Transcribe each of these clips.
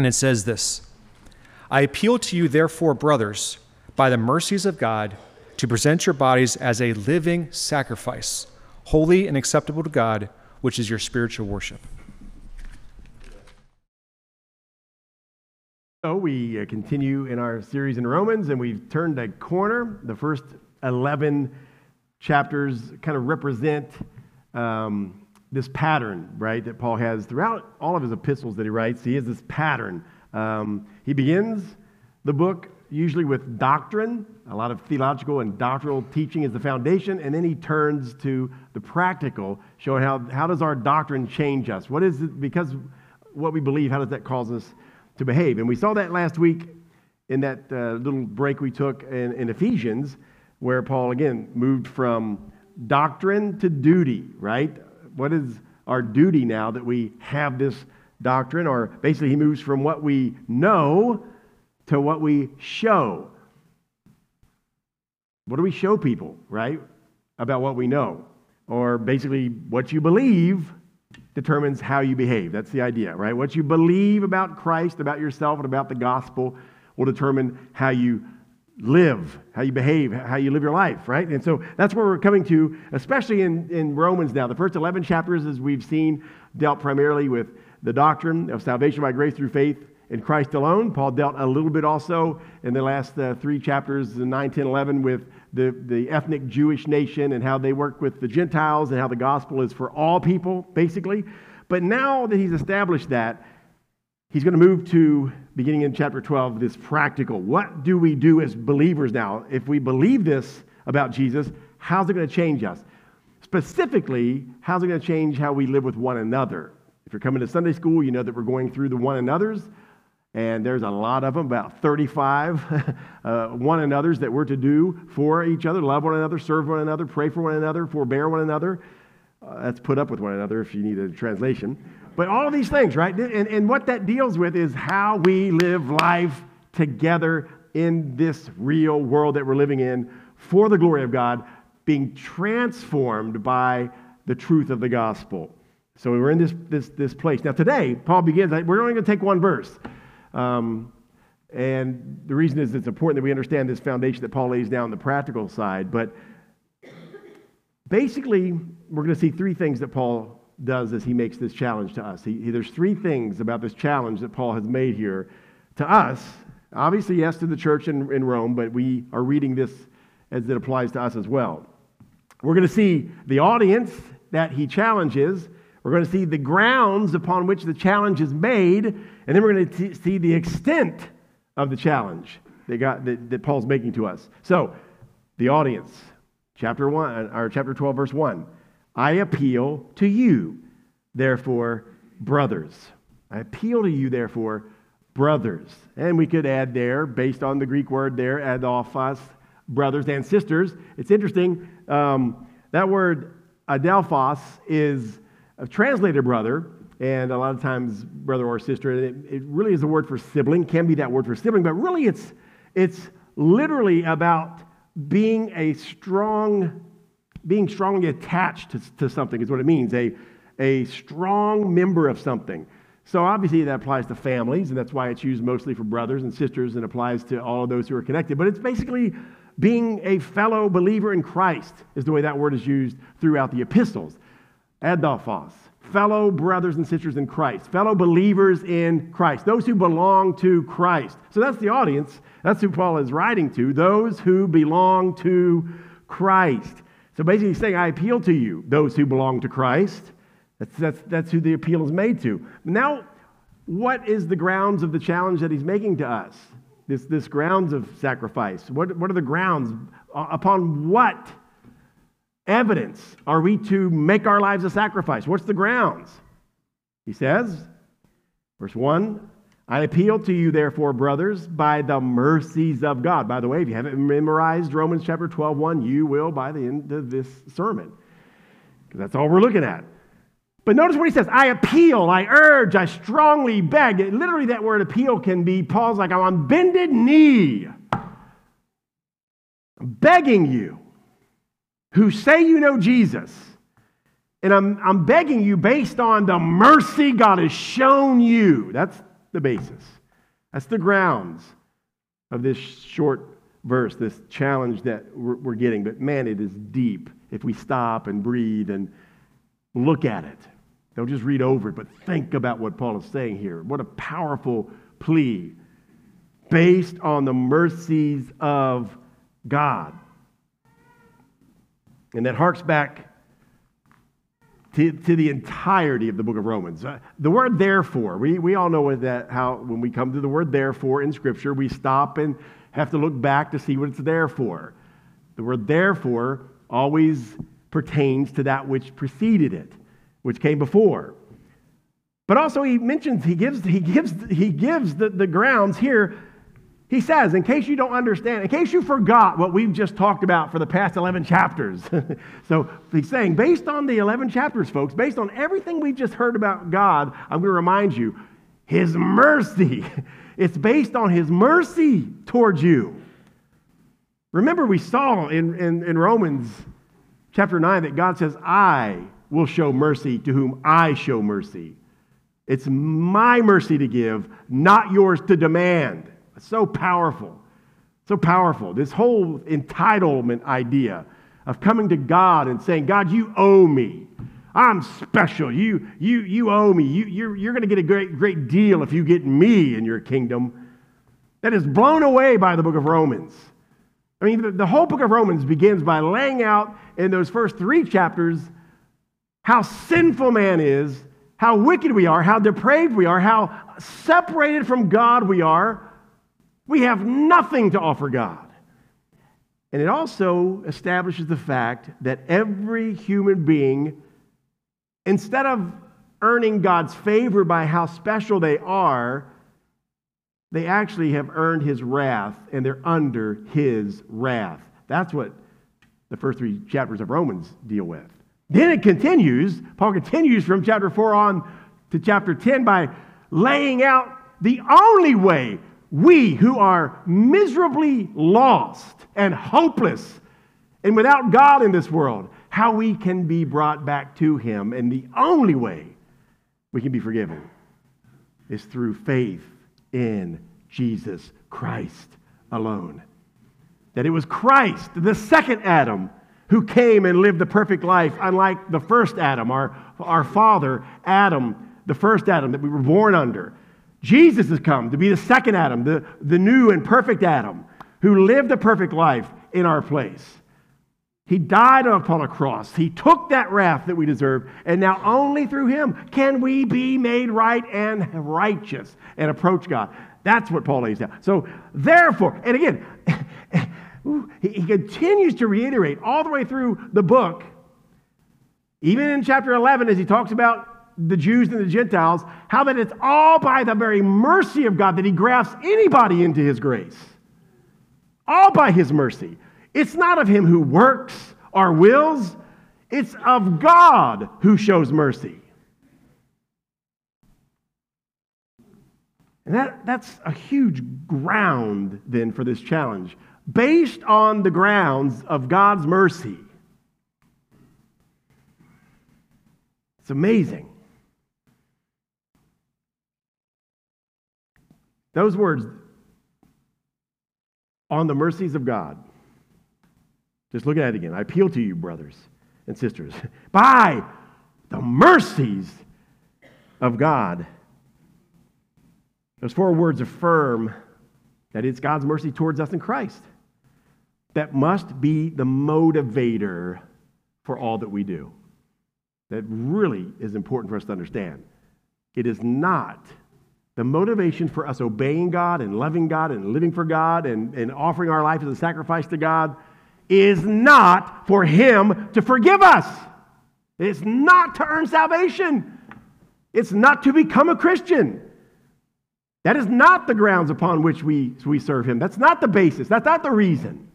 And it says this I appeal to you, therefore, brothers, by the mercies of God, to present your bodies as a living sacrifice, holy and acceptable to God, which is your spiritual worship. So we uh, continue in our series in Romans, and we've turned a corner. The first 11 chapters kind of represent um, this pattern, right, that Paul has throughout all of his epistles that he writes. He has this pattern. Um, he begins the book usually with doctrine, a lot of theological and doctrinal teaching is the foundation, and then he turns to the practical, showing how, how does our doctrine change us? What is it, because what we believe, how does that cause us to behave. And we saw that last week in that uh, little break we took in, in Ephesians, where Paul again moved from doctrine to duty, right? What is our duty now that we have this doctrine? Or basically, he moves from what we know to what we show. What do we show people, right? About what we know. Or basically, what you believe determines how you behave. That's the idea, right? What you believe about Christ, about yourself, and about the gospel will determine how you live, how you behave, how you live your life, right? And so that's where we're coming to, especially in, in Romans now. The first 11 chapters, as we've seen, dealt primarily with the doctrine of salvation by grace through faith in Christ alone. Paul dealt a little bit also in the last uh, three chapters, 9, 10, 11, with the, the ethnic Jewish nation and how they work with the Gentiles and how the gospel is for all people, basically. But now that he's established that, he's going to move to, beginning in chapter 12, this practical. What do we do as believers now? If we believe this about Jesus, how's it going to change us? Specifically, how's it going to change how we live with one another? If you're coming to Sunday school, you know that we're going through the one another's and there's a lot of them, about 35 uh, one another's that we're to do for each other love one another, serve one another, pray for one another, forbear one another. Uh, that's put up with one another if you need a translation. But all of these things, right? And, and what that deals with is how we live life together in this real world that we're living in for the glory of God, being transformed by the truth of the gospel. So we're in this, this, this place. Now, today, Paul begins, we're only going to take one verse. Um, and the reason is it's important that we understand this foundation that Paul lays down the practical side. But basically, we're going to see three things that Paul does as he makes this challenge to us. He, he, there's three things about this challenge that Paul has made here to us. Obviously, yes, to the church in, in Rome, but we are reading this as it applies to us as well. We're going to see the audience that he challenges. We're going to see the grounds upon which the challenge is made. And then we're going to see the extent of the challenge that, got, that, that Paul's making to us. So, the audience, chapter 1, or chapter 12, verse 1. I appeal to you, therefore, brothers. I appeal to you, therefore, brothers. And we could add there, based on the Greek word there, adelphos, brothers and sisters. It's interesting. Um, that word adelphos is a translated brother, and a lot of times brother or sister. It, it really is a word for sibling, can be that word for sibling, but really it's, it's literally about being a strong, being strongly attached to, to something is what it means, a, a strong member of something. So obviously that applies to families, and that's why it's used mostly for brothers and sisters and applies to all of those who are connected. But it's basically being a fellow believer in Christ is the way that word is used throughout the epistles. Adelphos fellow brothers and sisters in Christ, fellow believers in Christ, those who belong to Christ. So that's the audience. That's who Paul is writing to, those who belong to Christ. So basically, he's saying, I appeal to you, those who belong to Christ. That's, that's, that's who the appeal is made to. Now, what is the grounds of the challenge that he's making to us? This, this grounds of sacrifice. What, what are the grounds? Uh, upon what evidence are we to make our lives a sacrifice? What's the grounds? He says, verse 1 I appeal to you, therefore, brothers, by the mercies of God. By the way, if you haven't memorized Romans chapter 12, 1, you will by the end of this sermon, because that's all we're looking at. But notice what he says I appeal, I urge, I strongly beg. Literally, that word appeal can be Paul's like, I'm on bended knee, begging you who say you know Jesus, and I'm, I'm begging you based on the mercy God has shown you. That's the basis. That's the grounds of this short verse, this challenge that we're, getting. But man, it is deep if we stop and breathe and look at it. Don't just read over it, but think about what Paul is saying here. What a powerful plea based on the mercies of God. And that harks back to, to the entirety of the book of Romans. Uh, the word therefore, we, we all know that how when we come to the word therefore in Scripture, we stop and have to look back to see what it's there for. The word therefore always pertains to that which preceded it, which came before. But also he mentions, he gives, he gives, he gives the, the grounds here he says, in case you don't understand, in case you forgot what we've just talked about for the past 11 chapters. so he's saying, based on the 11 chapters, folks, based on everything we've just heard about God, I'm going to remind you, his mercy. It's based on his mercy towards you. Remember, we saw in, in, in Romans chapter 9 that God says, I will show mercy to whom I show mercy. It's my mercy to give, not yours to demand. So powerful. So powerful. This whole entitlement idea of coming to God and saying, God, you owe me. I'm special. You, you, you owe me. You, you're you're going to get a great, great deal if you get me in your kingdom. That is blown away by the book of Romans. I mean, the, the whole book of Romans begins by laying out in those first three chapters how sinful man is, how wicked we are, how depraved we are, how separated from God we are, we have nothing to offer God. And it also establishes the fact that every human being, instead of earning God's favor by how special they are, they actually have earned his wrath and they're under his wrath. That's what the first three chapters of Romans deal with. Then it continues, Paul continues from chapter 4 on to chapter 10 by laying out the only way we who are miserably lost and hopeless and without God in this world, how we can be brought back to Him. And the only way we can be forgiven is through faith in Jesus Christ alone. That it was Christ, the second Adam, who came and lived the perfect life, unlike the first Adam, our, our father, Adam, the first Adam that we were born under. Jesus has come to be the second Adam, the, the new and perfect Adam, who lived a perfect life in our place. He died upon a cross. He took that wrath that we deserve, and now only through him can we be made right and righteous and approach God. That's what Paul lays down. So, therefore, and again, he continues to reiterate all the way through the book, even in chapter 11, as he talks about the Jews and the Gentiles, how that it's all by the very mercy of God that He grafts anybody into His grace. All by His mercy. It's not of Him who works or wills, it's of God who shows mercy. And that, that's a huge ground then for this challenge. Based on the grounds of God's mercy. It's amazing. Those words, on the mercies of God. Just look at it again. I appeal to you, brothers and sisters, by the mercies of God. Those four words affirm that it's God's mercy towards us in Christ that must be the motivator for all that we do. That really is important for us to understand. It is not the motivation for us obeying God and loving God and living for God and, and offering our life as a sacrifice to God is not for Him to forgive us. It's not to earn salvation. It's not to become a Christian. That is not the grounds upon which we, we serve Him. That's not the basis. That's not the reason.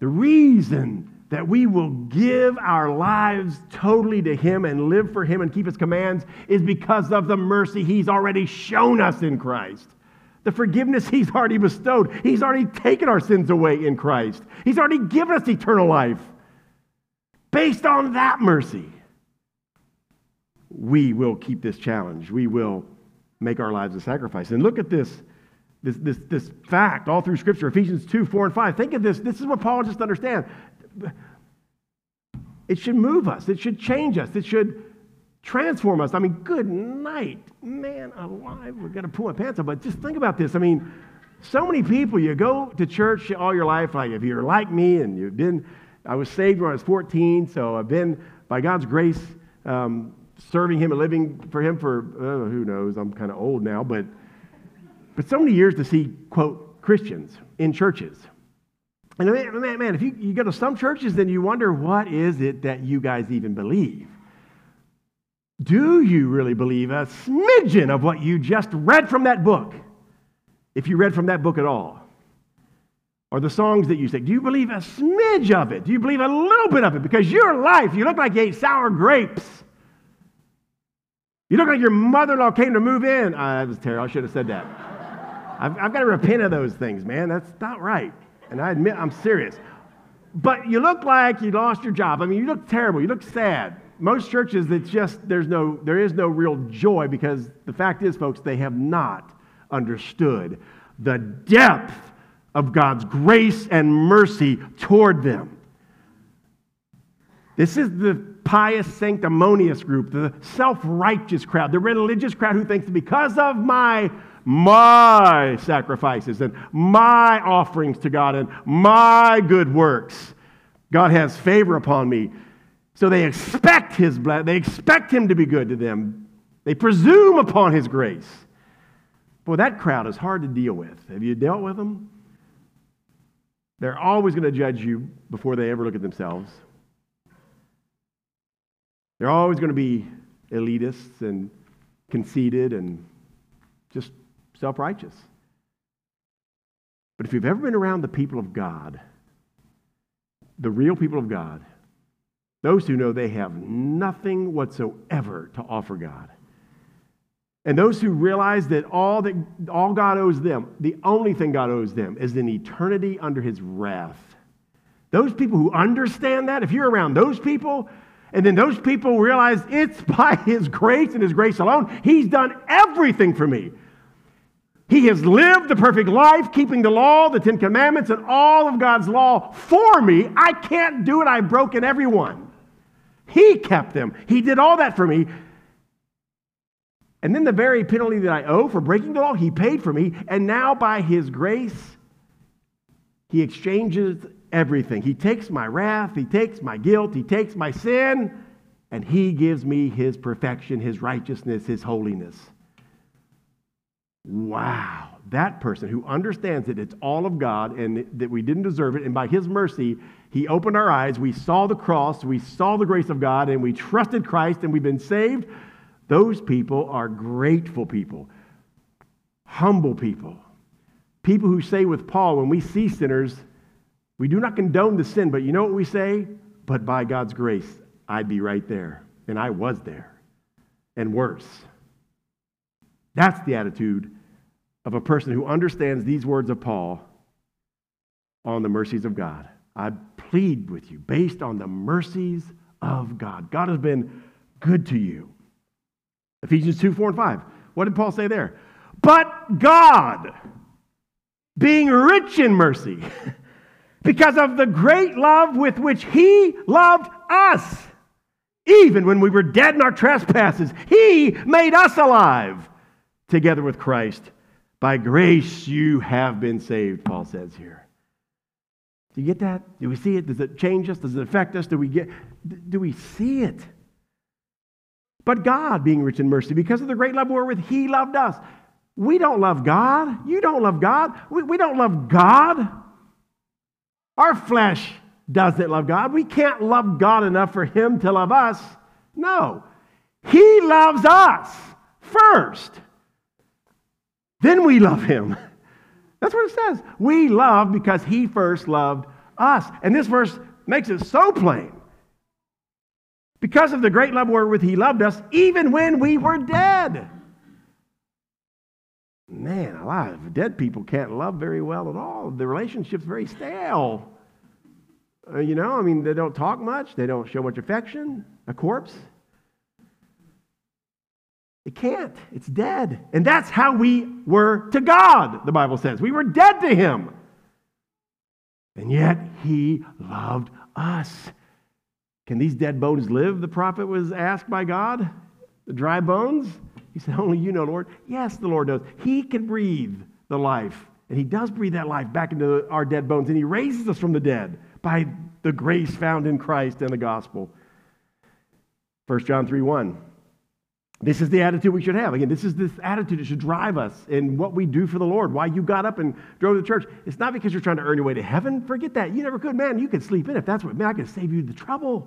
The reason that we will give our lives totally to Him and live for Him and keep His commands is because of the mercy He's already shown us in Christ. The forgiveness He's already bestowed. He's already taken our sins away in Christ. He's already given us eternal life. Based on that mercy, we will keep this challenge. We will make our lives a sacrifice. And look at this, this, this, this fact all through Scripture Ephesians 2, 4, and 5. Think of this. This is what Paul just understand. It should move us, it should change us, it should transform us. I mean, good night. Man alive, we're going to pull my pants up. But just think about this. I mean, so many people, you go to church all your life, like if you're like me and you've been, I was saved when I was 14, so I've been, by God's grace, um, serving Him and living for Him for, uh, who knows, I'm kind of old now, but, but so many years to see, quote, Christians in churches. And man, man, if you, you go to some churches, then you wonder, what is it that you guys even believe? Do you really believe a smidgen of what you just read from that book? If you read from that book at all. Or the songs that you sing. Do you believe a smidge of it? Do you believe a little bit of it? Because your life, you look like you ate sour grapes. You look like your mother in law came to move in. Uh, that was terrible. I should have said that. I've, I've got to repent of those things, man. That's not right. And I admit I'm serious. But you look like you lost your job. I mean, you look terrible. You look sad. Most churches, it's just there's no there is no real joy because the fact is, folks, they have not understood the depth of God's grace and mercy toward them. This is the pious, sanctimonious group, the self righteous crowd, the religious crowd who thinks because of my my sacrifices and my offerings to God and my good works, God has favor upon me. So they expect his blood, they expect him to be good to them. They presume upon his grace. Boy, that crowd is hard to deal with. Have you dealt with them? They're always going to judge you before they ever look at themselves. They're always going to be elitists and conceited and just self righteous. But if you've ever been around the people of God, the real people of God, those who know they have nothing whatsoever to offer God, and those who realize that all that all God owes them, the only thing God owes them is an eternity under his wrath. Those people who understand that, if you're around those people, and then those people realize it's by his grace and his grace alone, he's done everything for me. He has lived the perfect life, keeping the law, the Ten Commandments, and all of God's law for me. I can't do it. I've broken every one. He kept them. He did all that for me. And then the very penalty that I owe for breaking the law, He paid for me. And now, by His grace, He exchanges everything. He takes my wrath, He takes my guilt, He takes my sin, and He gives me His perfection, His righteousness, His holiness. Wow, that person who understands that it's all of God and that we didn't deserve it, and by His mercy, He opened our eyes. We saw the cross, we saw the grace of God, and we trusted Christ, and we've been saved. Those people are grateful people, humble people, people who say with Paul, when we see sinners, we do not condone the sin, but you know what we say? But by God's grace, I'd be right there. And I was there. And worse. That's the attitude of a person who understands these words of Paul on the mercies of God. I plead with you based on the mercies of God. God has been good to you. Ephesians 2 4 and 5. What did Paul say there? But God, being rich in mercy, because of the great love with which He loved us, even when we were dead in our trespasses, He made us alive together with Christ. By grace you have been saved, Paul says here. Do you get that? Do we see it? Does it change us? Does it affect us? Do we get do we see it? But God, being rich in mercy, because of the great love wherewith He loved us. We don't love God. You don't love God. We, we don't love God. Our flesh doesn't love God. We can't love God enough for Him to love us. No. He loves us first. Then we love him. That's what it says. We love because he first loved us. And this verse makes it so plain. Because of the great love wherewith he loved us, even when we were dead. Man, alive. Dead people can't love very well at all. The relationship's very stale. Uh, you know, I mean, they don't talk much, they don't show much affection. A corpse. It can't. It's dead. And that's how we were to God, the Bible says. We were dead to Him. And yet He loved us. Can these dead bones live? The prophet was asked by God. The dry bones? He said, Only you know, Lord. Yes, the Lord knows. He can breathe the life. And He does breathe that life back into our dead bones. And He raises us from the dead by the grace found in Christ and the gospel. 1 John 3 1. This is the attitude we should have. Again, this is this attitude that should drive us in what we do for the Lord. Why you got up and drove to church. It's not because you're trying to earn your way to heaven. Forget that. You never could. Man, you could sleep in if that's what, man, I could save you the trouble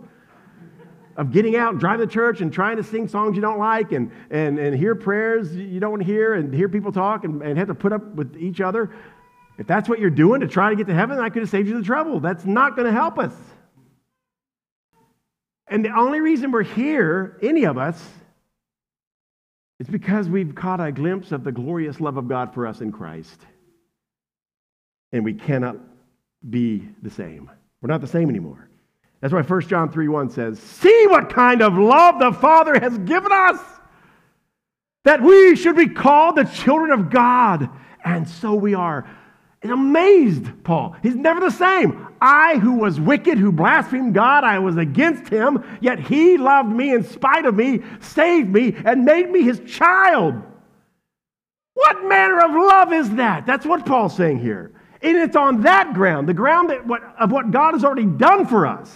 of getting out and driving to church and trying to sing songs you don't like and, and, and hear prayers you don't want to hear and hear people talk and, and have to put up with each other. If that's what you're doing to try to get to heaven, I could have saved you the trouble. That's not going to help us. And the only reason we're here, any of us, it's because we've caught a glimpse of the glorious love of God for us in Christ. And we cannot be the same. We're not the same anymore. That's why 1 John 3 1 says, See what kind of love the Father has given us, that we should be called the children of God. And so we are is amazed, Paul. He's never the same. I, who was wicked, who blasphemed God, I was against him, yet he loved me in spite of me, saved me, and made me his child. What manner of love is that? That's what Paul's saying here. And it's on that ground, the ground that what, of what God has already done for us.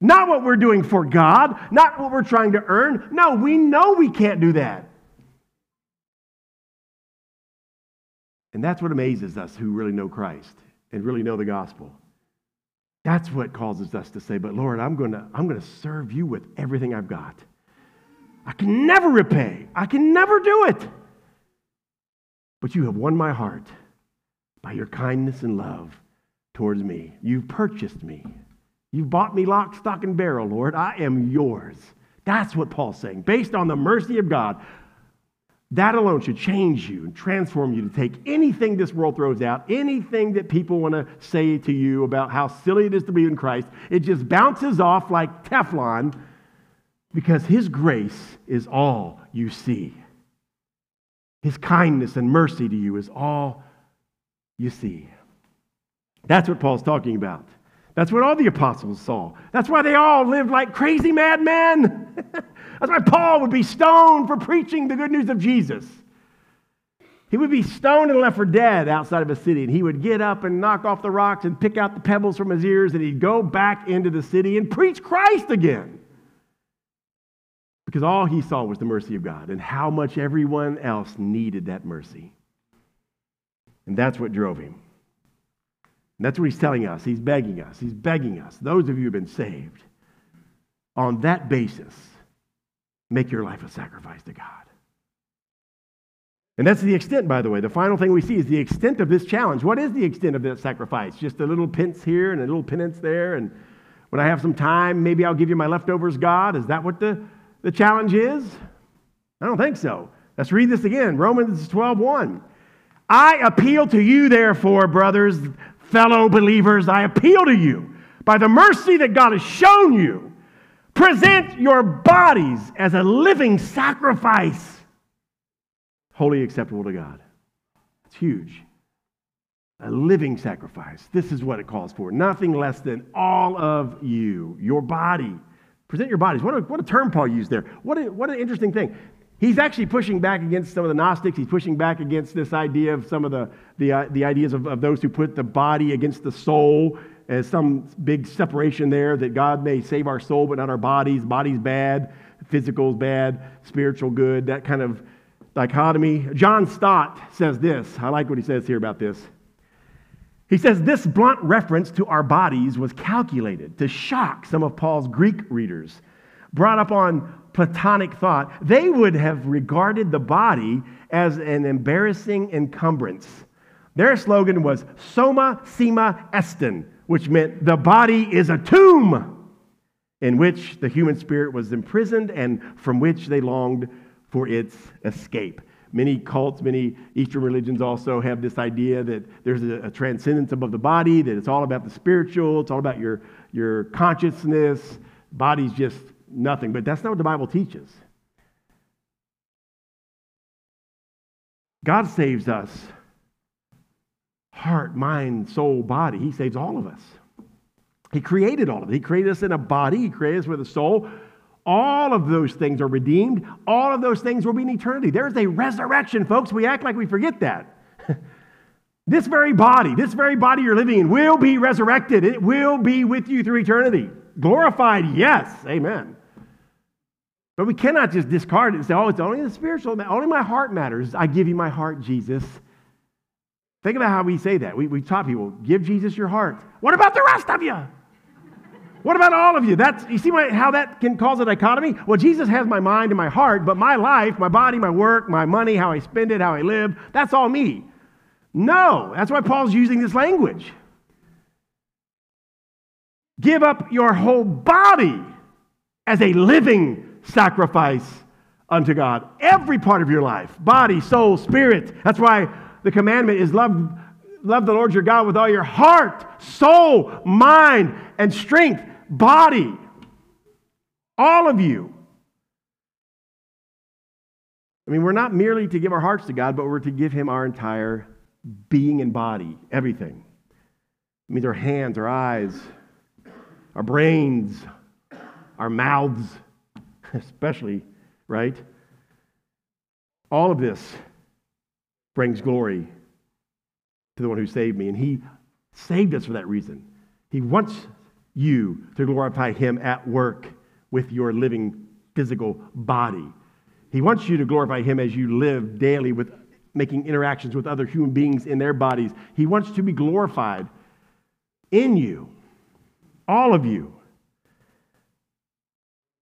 Not what we're doing for God, not what we're trying to earn. No, we know we can't do that. And that's what amazes us who really know Christ and really know the gospel. That's what causes us to say, But Lord, I'm going to I'm going to serve you with everything I've got. I can never repay, I can never do it. But you have won my heart by your kindness and love towards me. You've purchased me. You've bought me lock, stock, and barrel, Lord. I am yours. That's what Paul's saying. Based on the mercy of God, that alone should change you and transform you to take anything this world throws out, anything that people want to say to you about how silly it is to be in Christ. It just bounces off like Teflon because His grace is all you see. His kindness and mercy to you is all you see. That's what Paul's talking about. That's what all the apostles saw. That's why they all lived like crazy madmen. That's why Paul would be stoned for preaching the good news of Jesus. He would be stoned and left for dead outside of a city, and he would get up and knock off the rocks and pick out the pebbles from his ears, and he'd go back into the city and preach Christ again. Because all he saw was the mercy of God and how much everyone else needed that mercy. And that's what drove him. That's what he's telling us. He's begging us. He's begging us, those of you who have been saved, on that basis, make your life a sacrifice to God. And that's the extent, by the way. The final thing we see is the extent of this challenge. What is the extent of that sacrifice? Just a little pinch here and a little penance there. And when I have some time, maybe I'll give you my leftovers, God. Is that what the, the challenge is? I don't think so. Let's read this again Romans 12 1. I appeal to you, therefore, brothers, fellow believers, I appeal to you by the mercy that God has shown you Present your bodies as a living sacrifice, wholly acceptable to God. It's huge. A living sacrifice. This is what it calls for. Nothing less than all of you, your body. Present your bodies. What a, what a term Paul used there. What, a, what an interesting thing. He's actually pushing back against some of the Gnostics. He's pushing back against this idea of some of the, the, uh, the ideas of, of those who put the body against the soul as some big separation there that God may save our soul but not our bodies. Body's bad, physical's bad, spiritual good, that kind of dichotomy. John Stott says this. I like what he says here about this. He says this blunt reference to our bodies was calculated to shock some of Paul's Greek readers. Brought up on Platonic thought, they would have regarded the body as an embarrassing encumbrance. Their slogan was Soma Sema Estin, which meant the body is a tomb in which the human spirit was imprisoned and from which they longed for its escape. Many cults, many Eastern religions also have this idea that there's a, a, transcendence above the body, that it's all about the spiritual, it's all about your, your consciousness. Body's just nothing. But that's not what the Bible teaches. God saves us heart, mind, soul, body. He saves all of us. He created all of it. He created us in a body, He created us with a soul. All of those things are redeemed. All of those things will be in eternity. There's a resurrection, folks. We act like we forget that. this very body, this very body you're living in, will be resurrected. It will be with you through eternity. Glorified, yes. Amen. But we cannot just discard it and say, oh, it's only the spiritual, only my heart matters. I give you my heart, Jesus. Think about how we say that. We, we taught people, give Jesus your heart. What about the rest of you? What about all of you? That's, you see my, how that can cause a dichotomy? Well, Jesus has my mind and my heart, but my life, my body, my work, my money, how I spend it, how I live, that's all me. No, that's why Paul's using this language. Give up your whole body as a living sacrifice unto God. Every part of your life body, soul, spirit. That's why the commandment is love, love the Lord your God with all your heart, soul, mind, and strength body. All of you. I mean, we're not merely to give our hearts to God, but we're to give Him our entire being and body, everything. It means our hands, our eyes, our brains, our mouths, especially, right? All of this brings glory to the one who saved me. And He saved us for that reason. He wants you to glorify Him at work with your living physical body. He wants you to glorify Him as you live daily with making interactions with other human beings in their bodies. He wants to be glorified in you, all of you.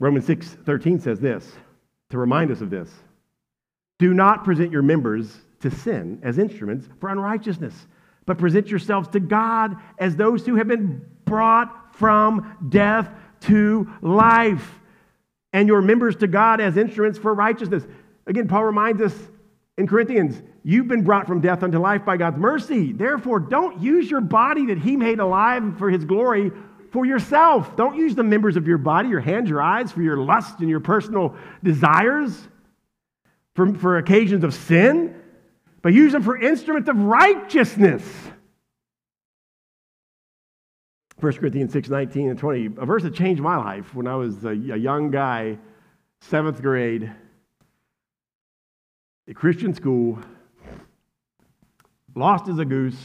Romans 6 13 says this to remind us of this Do not present your members to sin as instruments for unrighteousness, but present yourselves to God as those who have been brought from death to life, and your members to God as instruments for righteousness. Again, Paul reminds us in Corinthians, you've been brought from death unto life by God's mercy. Therefore, don't use your body that He made alive for His glory for yourself. Don't use the members of your body, your hands, your eyes, for your lust and your personal desires, for, for occasions of sin, but use them for instruments of righteousness. 1 Corinthians 6 19 and 20, a verse that changed my life when I was a, a young guy, seventh grade, a Christian school, lost as a goose,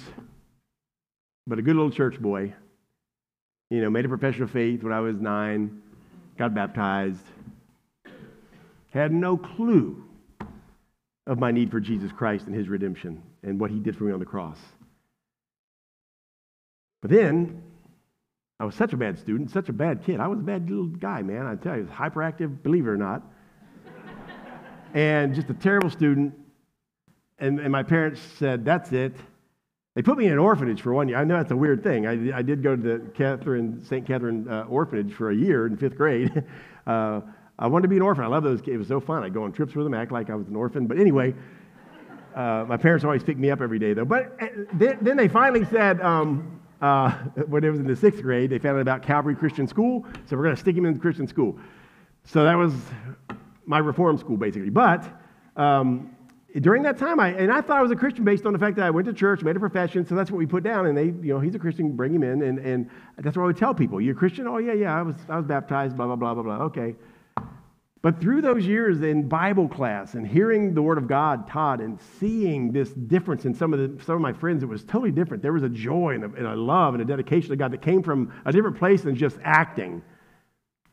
but a good little church boy. You know, made a profession of faith when I was nine, got baptized, had no clue of my need for Jesus Christ and his redemption and what he did for me on the cross. But then I was such a bad student, such a bad kid. I was a bad little guy, man. I tell you, was hyperactive, believe it or not. and just a terrible student. And, and my parents said, That's it. They put me in an orphanage for one year. I know that's a weird thing. I, I did go to the Catherine, St. Catherine uh, orphanage for a year in fifth grade. Uh, I wanted to be an orphan. I love those kids. It was so fun. I'd go on trips with them, act like I was an orphan. But anyway, uh, my parents always picked me up every day, though. But uh, then, then they finally said, um, uh, when it was in the sixth grade, they found out about Calvary Christian School, so we're going to stick him in the Christian school. So that was my reform school, basically. But um, during that time, I, and I thought I was a Christian based on the fact that I went to church, made a profession, so that's what we put down. And they, you know, he's a Christian, bring him in. And, and that's what I would tell people. You're a Christian? Oh, yeah, yeah, I was, I was baptized, blah, blah, blah, blah, blah. Okay. But through those years in Bible class and hearing the Word of God taught and seeing this difference in some of, the, some of my friends, it was totally different. There was a joy and a, and a love and a dedication to God that came from a different place than just acting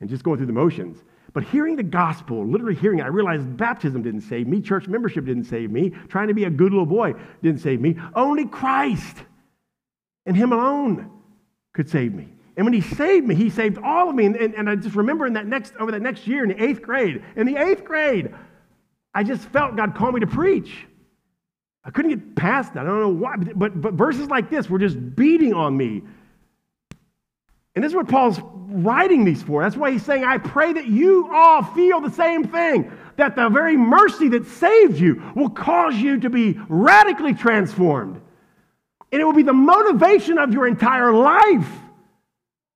and just going through the motions. But hearing the gospel, literally hearing it, I realized baptism didn't save me, church membership didn't save me, trying to be a good little boy didn't save me. Only Christ and Him alone could save me. And when he saved me, he saved all of me. And, and, and, I just remember in that next, over that next year in the eighth grade, in the eighth grade, I just felt God call me to preach. I couldn't get past that. I don't know why, but, but verses like this were just beating on me. And this is what Paul's writing these for. That's why he's saying, I pray that you all feel the same thing, that the very mercy that saved you will cause you to be radically transformed. And it will be the motivation of your entire life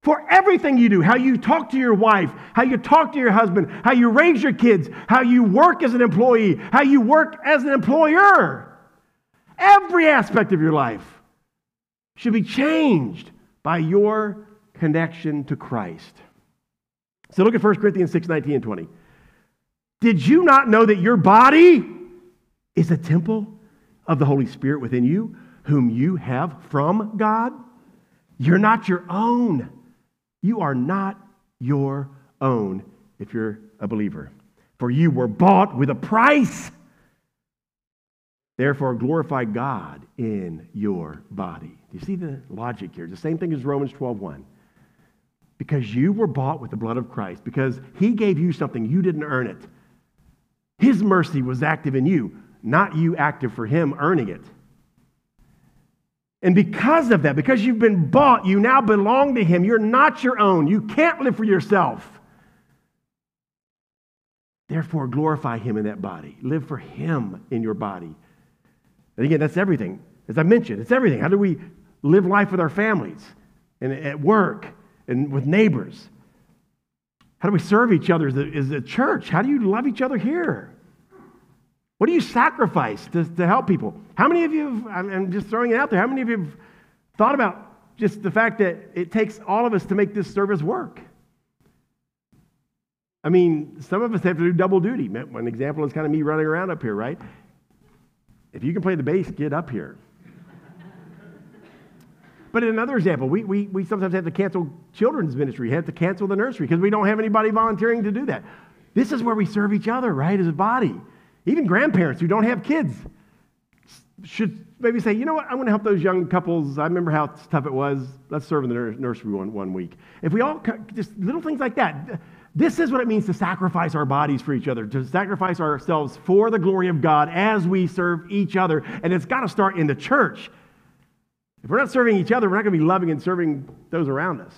for everything you do how you talk to your wife, how you talk to your husband, how you raise your kids, how you work as an employee, how you work as an employer. every aspect of your life should be changed by your connection to Christ. So look at 1 Corinthians 6 19 and 20. Did you not know that your body is a temple of the Holy Spirit within you, whom you have from God? You're not your own. You are not your own if you're a believer. For you were bought with a price. Therefore, glorify God in your body. Do you see the logic here? The same thing as Romans 12 1. Because you were bought with the blood of Christ, because he gave you something, you didn't earn it. His mercy was active in you, not you active for him earning it. And because of that, because you've been bought, you now belong to him. You're not your own. You can't live for yourself. Therefore, glorify him in that body. Live for him in your body. And again, that's everything. As I mentioned, it's everything. How do we live life with our families and at work and with neighbors? How do we serve each other as a, church? How do you love each other here? What do you sacrifice to, to help people? How many of you, have, I'm just throwing it out there, how many of you have thought about just the fact that it takes all of us to make this service work? I mean, some of us have to do double duty. One example is kind of me running around up here, right? If you can play the bass, get up here. But in another example, we, we, we sometimes have to cancel children's ministry, have to cancel the nursery because we don't have anybody volunteering to do that. This is where we serve each other, right, as a body. Even grandparents who don't have kids should maybe say, you know what, I'm going to help those young couples. I remember how tough it was. Let's serve in the nursery one, one week. If we all, just little things like that. This is what it means to sacrifice our bodies for each other, to sacrifice ourselves for the glory of God as we serve each other. And it's got to start in the church. If we're not serving each other, we're not going to be loving and serving those around us.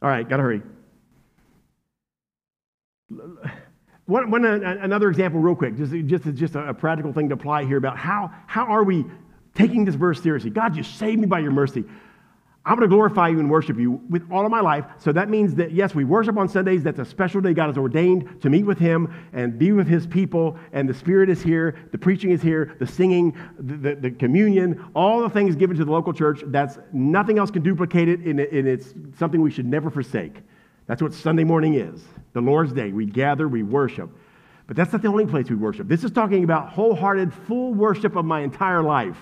All right, got to hurry. One, one, uh, another example, real quick, just, just, just a, a practical thing to apply here about how, how are we taking this verse seriously? God, you saved me by your mercy. I'm going to glorify you and worship you with all of my life. So that means that, yes, we worship on Sundays. That's a special day God has ordained to meet with Him and be with His people. And the Spirit is here, the preaching is here, the singing, the, the, the communion, all the things given to the local church. That's nothing else can duplicate it, and, and it's something we should never forsake. That's what Sunday morning is the Lord's Day. We gather, we worship. But that's not the only place we worship. This is talking about wholehearted, full worship of my entire life.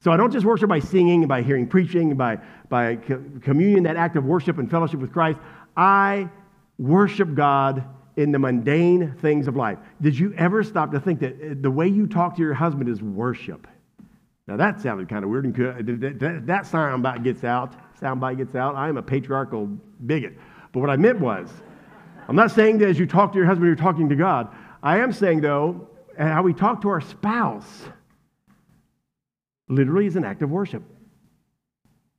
So I don't just worship by singing, by hearing preaching, by, by communion, that act of worship and fellowship with Christ. I worship God in the mundane things of life. Did you ever stop to think that uh, the way you talk to your husband is worship? Now that sounded kind of weird. And that, that sound gets out. Soundbite gets out. I am a patriarchal bigot. But what I meant was, I'm not saying that as you talk to your husband, you're talking to God. I am saying though, how we talk to our spouse literally is an act of worship.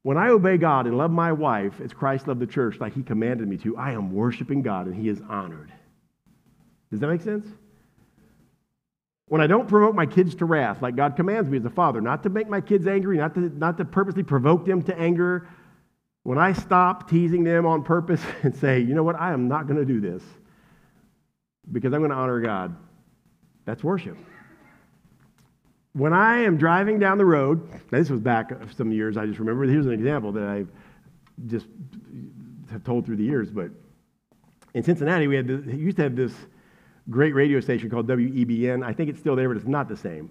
When I obey God and love my wife as Christ loved the church like he commanded me to, I am worshiping God and he is honored. Does that make sense? When I don't provoke my kids to wrath, like God commands me as a father, not to make my kids angry, not to, not to purposely provoke them to anger, when I stop teasing them on purpose and say, you know what, I am not going to do this because I'm going to honor God, that's worship when I am driving down the road, this was back some years, I just remember, here's an example that I just have told through the years, but in Cincinnati, we had this, used to have this great radio station called WEBN. I think it's still there, but it's not the same.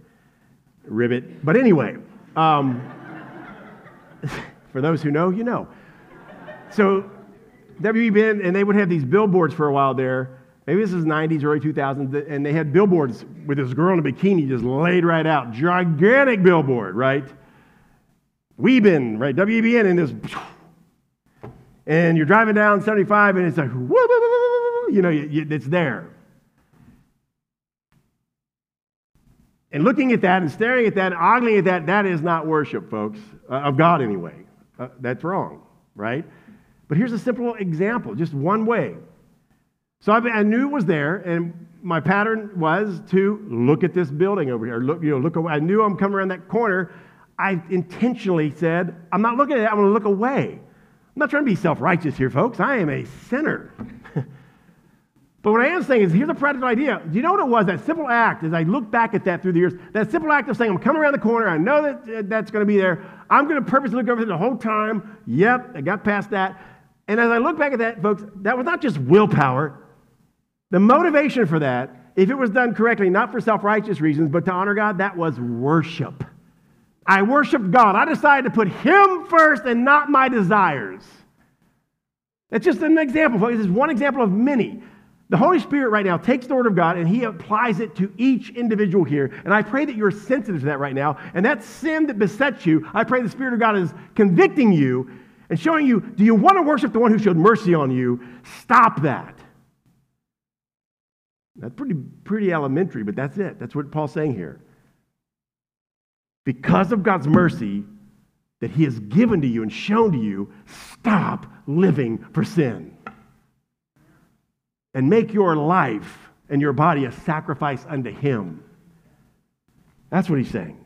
Ribbit. But anyway, um, for those who know, you know. So WEBN, and they would have these billboards for a while there Maybe this is 90s, early 2000s, and they had billboards with this girl in a bikini just laid right out. Gigantic billboard, right? Weebin, right? WBN, and this. And you're driving down 75, and it's like, you know, it's there. And looking at that and staring at that and ogling at that, that is not worship, folks, uh, of God anyway. Uh, that's wrong, right? But here's a simple example, just one way. So I, I, knew it was there, and my pattern was to look at this building over here. Look, you know, look away. I knew I'm coming around that corner. I intentionally said, I'm not looking at it, I'm to look away. I'm not trying to be self righteous here, folks. I am a sinner. But what I am saying is, here's a practical idea. Do you know what it was? That simple act, as I look back at that through the years, that simple act of saying, I'm coming around the corner, I know that uh, that's to be there. I'm to purposely look over there the whole time. Yep, I got past that. And as I look back at that, folks, that was not just willpower. The motivation for that, if it was done correctly, not for self righteous reasons, but to honor God, that was worship. I worshiped God. I decided to put Him first and not my desires. That's just an example. This is one example of many. The Holy Spirit right now takes the Word of God and He applies it to each individual here. And I pray that you're sensitive to that right now. And that sin that besets you, I pray the Spirit of God is convicting you and showing you do you want to worship the one who showed mercy on you? Stop that. That's pretty, pretty elementary, but that's it. That's what Paul's saying here. Because of God's mercy that He has given to you and shown to you, stop living for sin and make your life and your body a sacrifice unto Him. That's what he's saying.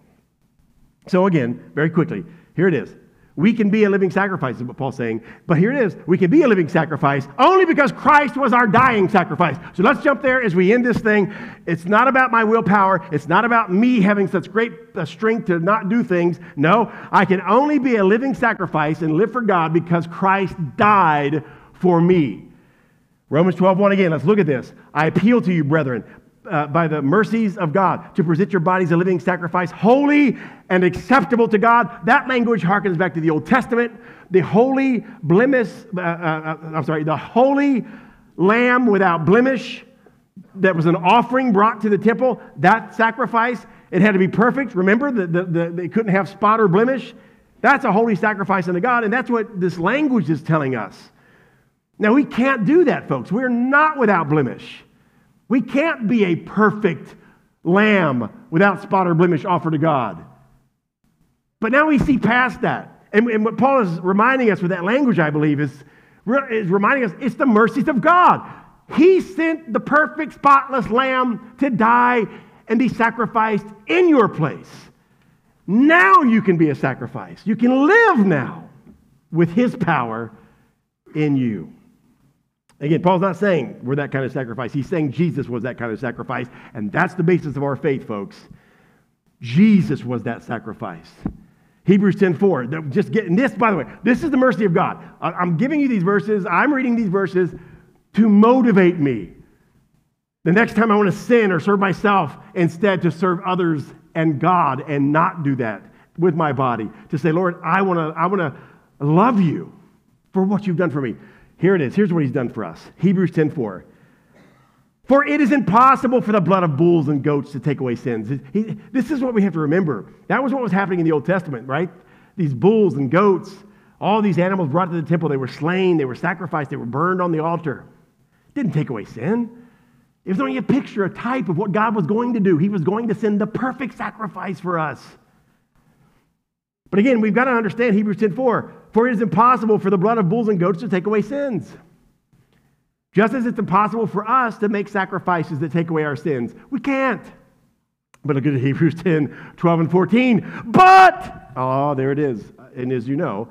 So, again, very quickly, here it is. We can be a living sacrifice, is what Paul's saying. But here it is. We can be a living sacrifice only because Christ was our dying sacrifice. So let's jump there as we end this thing. It's not about my willpower. It's not about me having such great uh, strength to not do things. No, I can only be a living sacrifice and live for God because Christ died for me. Romans 12, 1 again. Let's look at this. I appeal to you, brethren, uh, by the mercies of God, to present your bodies a living sacrifice, holy and acceptable to God. That language harkens back to the Old Testament. The holy blemish, uh, uh, uh, I'm sorry, the holy lamb without blemish that was an offering brought to the temple. That sacrifice, it had to be perfect. Remember, the, the, the, they couldn't have spot or blemish. That's a holy sacrifice unto God, and that's what this language is telling us. Now, we can't do that, folks. We're not without blemish. We can't be a perfect lamb without spot or blemish offered to God. But now we see past that. And, and what Paul is reminding us with that language, I believe, is, is reminding us it's the mercies of God. He sent the perfect, spotless lamb to die and be sacrificed in your place. Now you can be a sacrifice. You can live now with his power in you. Again, Paul's not saying we're that kind of sacrifice. He's saying Jesus was that kind of sacrifice. And that's the basis of our faith, folks. Jesus was that sacrifice. Hebrews 10 4. Just getting this, by the way, this is the mercy of God. I'm giving you these verses, I'm reading these verses to motivate me. The next time I want to sin or serve myself, instead to serve others and God and not do that with my body. To say, Lord, I want to I want to love you for what you've done for me. Here it is. Here's what he's done for us. Hebrews 10:4. For it is impossible for the blood of bulls and goats to take away sins. He, this is what we have to remember. That was what was happening in the Old Testament, right? These bulls and goats, all these animals brought to the temple, they were slain, they were sacrificed, they were burned on the altar. Didn't take away sin. It was only a picture, a type of what God was going to do. He was going to send the perfect sacrifice for us. But again, we've got to understand Hebrews 10:4. For it is impossible for the blood of bulls and goats to take away sins. Just as it's impossible for us to make sacrifices that take away our sins. We can't. But look at Hebrews 10, 12, and 14. But, oh, there it is. And as you know,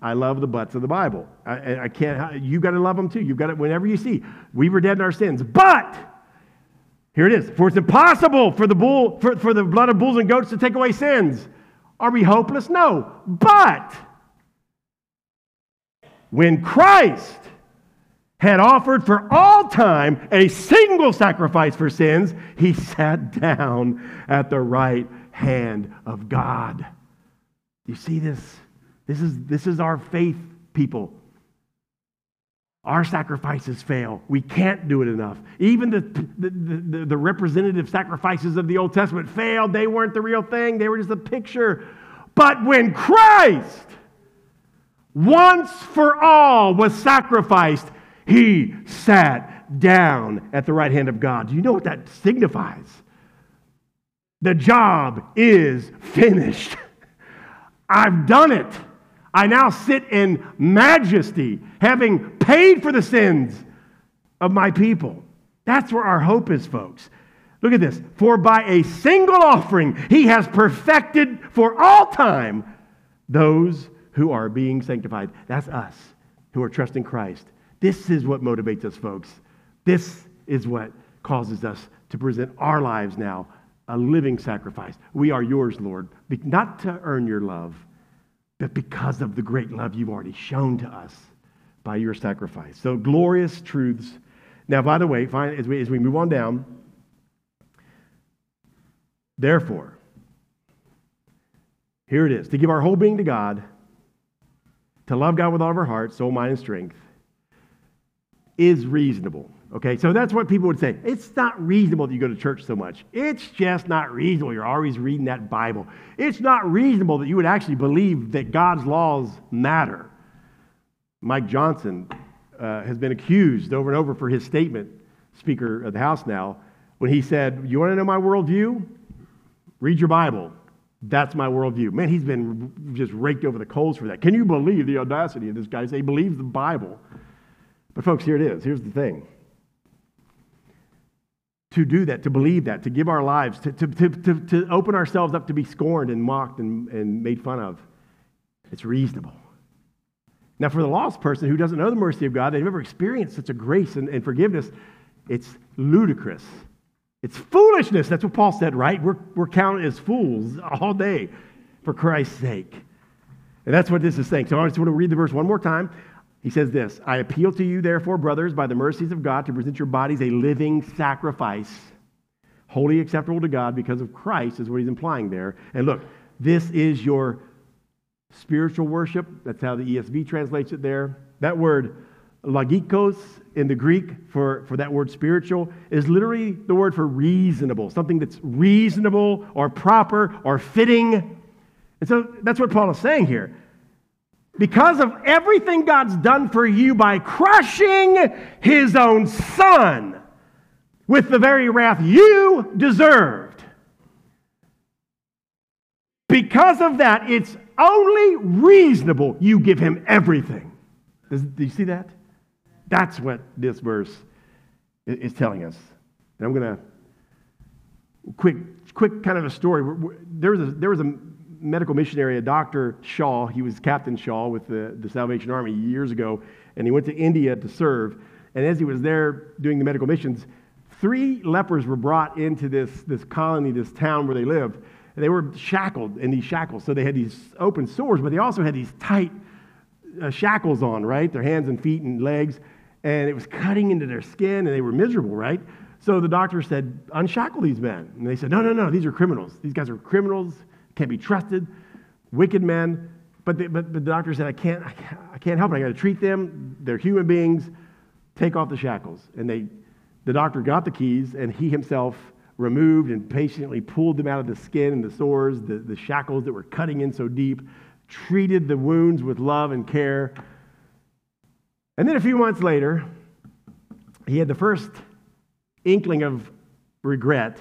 I love the buts of the Bible. I, I can't, you got to love them too. You've got it whenever you see. We were dead in our sins. But, here it is. For it's impossible for the, bull, for, for the blood of bulls and goats to take away sins. Are we hopeless? No. But when Christ had offered for all time a single sacrifice for sins, he sat down at the right hand of God. You see this? This is, this is our faith, people. Our sacrifices fail. We can't do it enough. Even the, the, the, the, representative sacrifices of the Old Testament failed. They weren't the real thing, they were just a picture. But when Christ once for all was sacrificed, he sat down at the right hand of God. Do you know what that signifies? The job is finished. I've done it. I now sit in majesty, having paid for the sins of my people. That's where our hope is, folks. Look at this. For by a single offering, he has perfected for all time those who are being sanctified. That's us who are trusting Christ. This is what motivates us, folks. This is what causes us to present our lives now a living sacrifice. We are yours, Lord, not to earn your love, but because of the great love you've already shown to us by your sacrifice. So, glorious truths. Now, by the way, as, we, move on down, therefore, here it is to give our whole being to God, to love God with all of our heart, soul, mind, and strength, is reasonable. Okay, so that's what people would say. It's not reasonable that you go to church so much. It's just not reasonable. You're always reading that Bible. It's not reasonable that you would actually believe that God's laws matter. Mike Johnson uh, has been accused over and over for his statement, Speaker of the House now, when he said, You want to know my worldview? Read your Bible. That's my worldview. Man, he's been just raked over the coals for that. Can you believe the audacity of this guy? He believes the Bible. But, folks, here it is. Here's the thing to do that, to believe that, to give our lives, to, to, to, to, to open ourselves up to be scorned and mocked and, and made fun of, it's reasonable. Now, for the lost person who doesn't know the mercy of God, they've never experienced such a grace and, and forgiveness, it's ludicrous. It's foolishness. That's what Paul said, right? We're, we're counted as fools all day for Christ's sake. And that's what this is saying. So I just want to read the verse one more time. He says this I appeal to you, therefore, brothers, by the mercies of God, to present your bodies a living sacrifice, wholly acceptable to God because of Christ, is what he's implying there. And look, this is your spiritual worship. That's how the ESV translates it there. That word, logikos, in the Greek for, for that word spiritual, is literally the word for reasonable, something that's reasonable or proper or fitting. And so that's what Paul is saying here because of everything God's done for you by crushing his own son with the very wrath you deserved. Because of that, it's only reasonable you give him everything. Does, do you see that? That's what this verse is telling us. And I'm going to quick, quick kind of a story. There was a, there was a medical missionary, a Dr. Shaw. He was Captain Shaw with the, the Salvation Army years ago, and he went to India to serve. And as he was there doing the medical missions, three lepers were brought into this, this colony, this town where they lived. And they were shackled in these shackles. So they had these open sores, but they also had these tight uh, shackles on, right? Their hands and feet and legs. And it was cutting into their skin, and they were miserable, right? So the doctor said, Unshackle these men. And they said, No, no, no, these are criminals. These guys are criminals can't be trusted, wicked men. But the, but the doctor said, I can't, I can't, I can't help it. I got to treat them. They're human beings. Take off the shackles. And they, the doctor got the keys, and he himself removed and patiently pulled them out of the skin and the sores, the, the shackles that were cutting in so deep, treated the wounds with love and care. And then a few months later, he had the first inkling of regret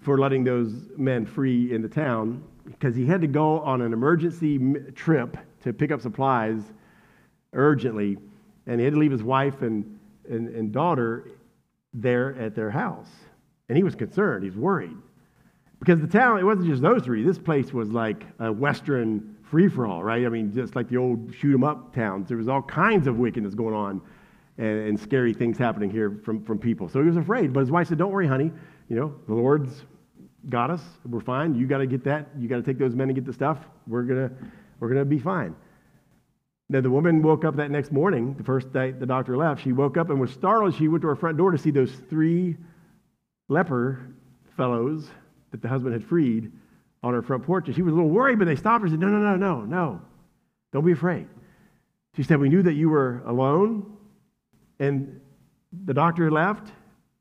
for letting those men free in the town because he had to go on an emergency trip to pick up supplies urgently, and he had to leave his wife and, and, and daughter there at their house. And he was concerned, he's worried. Because the town, it wasn't just those three. This place was like a Western free for all, right? I mean, just like the old shoot 'em up towns. There was all kinds of wickedness going on and, and scary things happening here from, from people. So he was afraid. But his wife said, Don't worry, honey. You know, the Lord's got us. We're fine. You got to get that. You got to take those men and get the stuff. We're going to we're to be fine. Now, the woman woke up that next morning, the first day the doctor left. She woke up and was startled. She went to her front door to see those three leper fellows that the husband had freed on her front porch. And she was a little worried, but they stopped her and said, No, no, no, no, no. Don't be afraid. She said, We knew that you were alone. And the doctor left.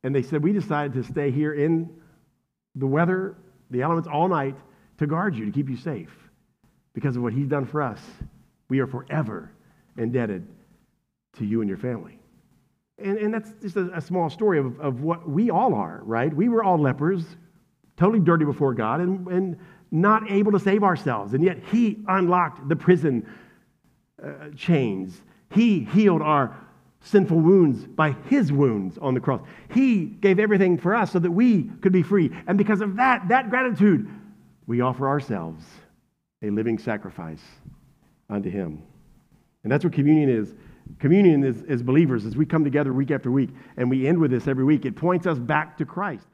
And they said, We decided to stay here in the weather, the elements all night to guard you, to keep you safe. Because of what he's done for us, we are forever indebted to you and your family. And, and that's just a, a small story of, of what we all are, right? We were all lepers, totally dirty before God, and, and not able to save ourselves. And yet he unlocked the prison uh, chains. He healed our sinful wounds by his wounds on the cross. He gave everything for us so that we could be free. And because of that, that gratitude, we offer ourselves a living sacrifice unto him. And that's what communion is. communion is, as believers, as we come together week after week, and we end with this every week, it points us back to Christ.